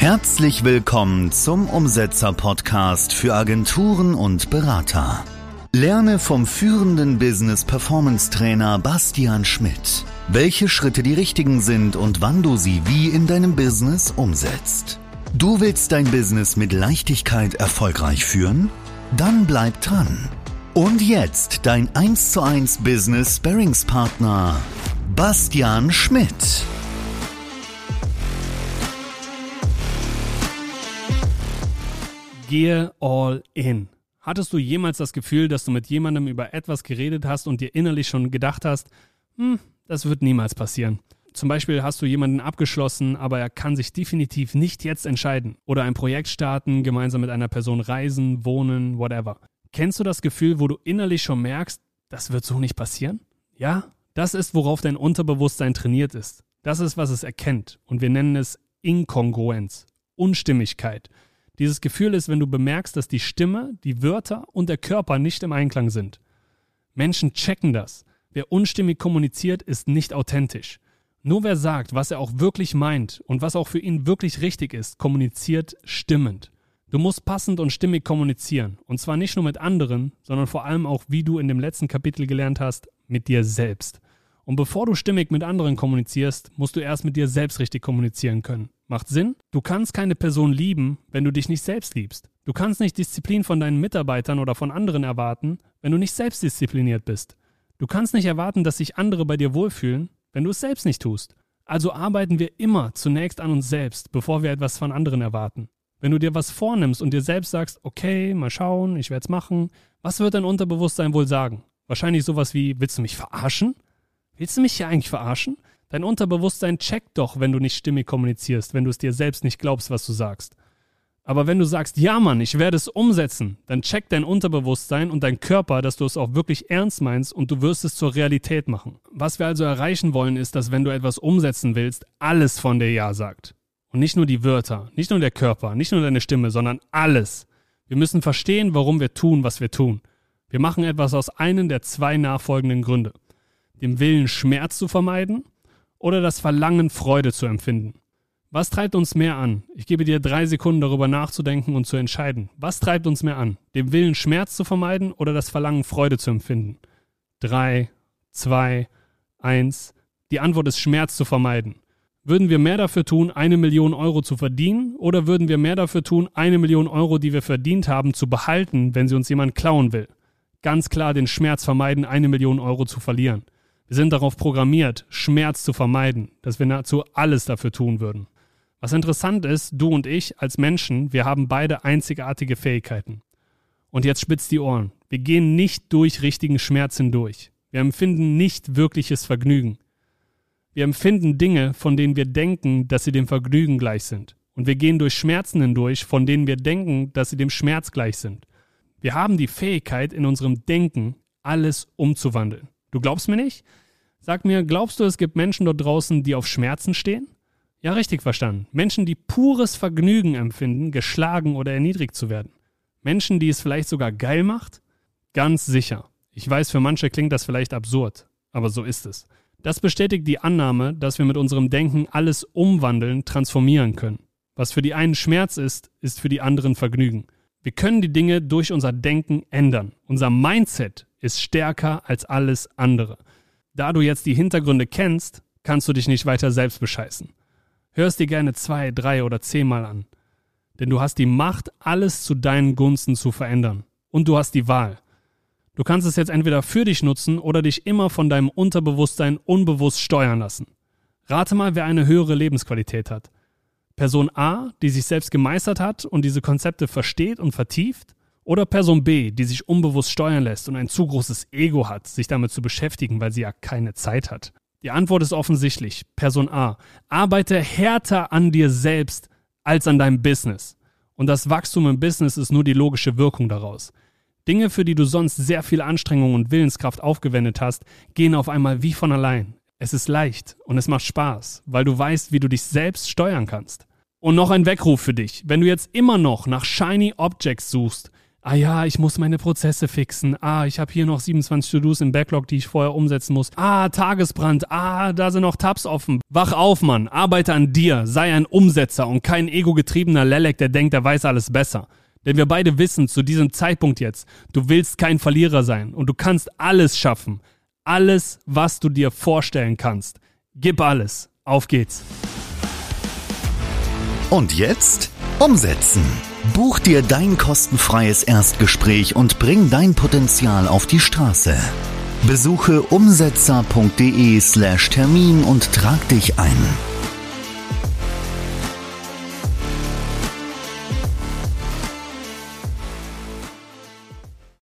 Herzlich willkommen zum Umsetzer-Podcast für Agenturen und Berater. Lerne vom führenden Business Performance Trainer Bastian Schmidt, welche Schritte die richtigen sind und wann du sie wie in deinem Business umsetzt. Du willst dein Business mit Leichtigkeit erfolgreich führen? Dann bleib dran. Und jetzt dein 1 zu 1 Business Sparringspartner Bastian Schmidt. Gehe all in. Hattest du jemals das Gefühl, dass du mit jemandem über etwas geredet hast und dir innerlich schon gedacht hast, hm, das wird niemals passieren? Zum Beispiel hast du jemanden abgeschlossen, aber er kann sich definitiv nicht jetzt entscheiden. Oder ein Projekt starten, gemeinsam mit einer Person reisen, wohnen, whatever. Kennst du das Gefühl, wo du innerlich schon merkst, das wird so nicht passieren? Ja, das ist, worauf dein Unterbewusstsein trainiert ist. Das ist, was es erkennt. Und wir nennen es Inkongruenz, Unstimmigkeit. Dieses Gefühl ist, wenn du bemerkst, dass die Stimme, die Wörter und der Körper nicht im Einklang sind. Menschen checken das. Wer unstimmig kommuniziert, ist nicht authentisch. Nur wer sagt, was er auch wirklich meint und was auch für ihn wirklich richtig ist, kommuniziert stimmend. Du musst passend und stimmig kommunizieren. Und zwar nicht nur mit anderen, sondern vor allem auch, wie du in dem letzten Kapitel gelernt hast, mit dir selbst. Und bevor du stimmig mit anderen kommunizierst, musst du erst mit dir selbst richtig kommunizieren können. Macht Sinn? Du kannst keine Person lieben, wenn du dich nicht selbst liebst. Du kannst nicht Disziplin von deinen Mitarbeitern oder von anderen erwarten, wenn du nicht selbst diszipliniert bist. Du kannst nicht erwarten, dass sich andere bei dir wohlfühlen, wenn du es selbst nicht tust. Also arbeiten wir immer zunächst an uns selbst, bevor wir etwas von anderen erwarten. Wenn du dir was vornimmst und dir selbst sagst, okay, mal schauen, ich werde es machen, was wird dein Unterbewusstsein wohl sagen? Wahrscheinlich sowas wie, willst du mich verarschen? Willst du mich hier eigentlich verarschen? Dein Unterbewusstsein checkt doch, wenn du nicht stimmig kommunizierst, wenn du es dir selbst nicht glaubst, was du sagst. Aber wenn du sagst, ja Mann, ich werde es umsetzen, dann checkt dein Unterbewusstsein und dein Körper, dass du es auch wirklich ernst meinst und du wirst es zur Realität machen. Was wir also erreichen wollen, ist, dass wenn du etwas umsetzen willst, alles von dir Ja sagt. Und nicht nur die Wörter, nicht nur der Körper, nicht nur deine Stimme, sondern alles. Wir müssen verstehen, warum wir tun, was wir tun. Wir machen etwas aus einem der zwei nachfolgenden Gründe. Dem Willen, Schmerz zu vermeiden oder das Verlangen, Freude zu empfinden? Was treibt uns mehr an? Ich gebe dir drei Sekunden darüber nachzudenken und zu entscheiden. Was treibt uns mehr an? Dem Willen, Schmerz zu vermeiden oder das Verlangen, Freude zu empfinden? Drei, zwei, eins. Die Antwort ist Schmerz zu vermeiden. Würden wir mehr dafür tun, eine Million Euro zu verdienen, oder würden wir mehr dafür tun, eine Million Euro, die wir verdient haben, zu behalten, wenn sie uns jemand klauen will? Ganz klar den Schmerz vermeiden, eine Million Euro zu verlieren. Wir sind darauf programmiert, Schmerz zu vermeiden, dass wir nahezu alles dafür tun würden. Was interessant ist, du und ich als Menschen, wir haben beide einzigartige Fähigkeiten. Und jetzt spitzt die Ohren. Wir gehen nicht durch richtigen Schmerz hindurch. Wir empfinden nicht wirkliches Vergnügen. Wir empfinden Dinge, von denen wir denken, dass sie dem Vergnügen gleich sind. Und wir gehen durch Schmerzen hindurch, von denen wir denken, dass sie dem Schmerz gleich sind. Wir haben die Fähigkeit, in unserem Denken alles umzuwandeln. Du glaubst mir nicht? Sag mir, glaubst du, es gibt Menschen dort draußen, die auf Schmerzen stehen? Ja, richtig verstanden. Menschen, die pures Vergnügen empfinden, geschlagen oder erniedrigt zu werden. Menschen, die es vielleicht sogar geil macht? Ganz sicher. Ich weiß, für manche klingt das vielleicht absurd, aber so ist es. Das bestätigt die Annahme, dass wir mit unserem Denken alles umwandeln, transformieren können. Was für die einen Schmerz ist, ist für die anderen Vergnügen. Wir können die Dinge durch unser Denken ändern. Unser Mindset ist stärker als alles andere. Da du jetzt die Hintergründe kennst, kannst du dich nicht weiter selbst bescheißen. Hörst dir gerne zwei, drei oder zehnmal an. Denn du hast die Macht, alles zu deinen Gunsten zu verändern. Und du hast die Wahl. Du kannst es jetzt entweder für dich nutzen oder dich immer von deinem Unterbewusstsein unbewusst steuern lassen. Rate mal, wer eine höhere Lebensqualität hat. Person A, die sich selbst gemeistert hat und diese Konzepte versteht und vertieft, oder Person B, die sich unbewusst steuern lässt und ein zu großes Ego hat, sich damit zu beschäftigen, weil sie ja keine Zeit hat? Die Antwort ist offensichtlich. Person A. Arbeite härter an dir selbst als an deinem Business. Und das Wachstum im Business ist nur die logische Wirkung daraus. Dinge, für die du sonst sehr viel Anstrengung und Willenskraft aufgewendet hast, gehen auf einmal wie von allein. Es ist leicht und es macht Spaß, weil du weißt, wie du dich selbst steuern kannst. Und noch ein Weckruf für dich. Wenn du jetzt immer noch nach Shiny Objects suchst, ah ja, ich muss meine Prozesse fixen, ah, ich habe hier noch 27 To-Dos im Backlog, die ich vorher umsetzen muss, ah, Tagesbrand, ah, da sind noch Tabs offen. Wach auf, Mann, arbeite an dir, sei ein Umsetzer und kein ego-getriebener Lelek, der denkt, er weiß alles besser. Denn wir beide wissen zu diesem Zeitpunkt jetzt, du willst kein Verlierer sein und du kannst alles schaffen. Alles, was du dir vorstellen kannst. Gib alles. Auf geht's. Und jetzt umsetzen. Buch dir dein kostenfreies Erstgespräch und bring dein Potenzial auf die Straße. Besuche umsetzer.de slash Termin und trag dich ein.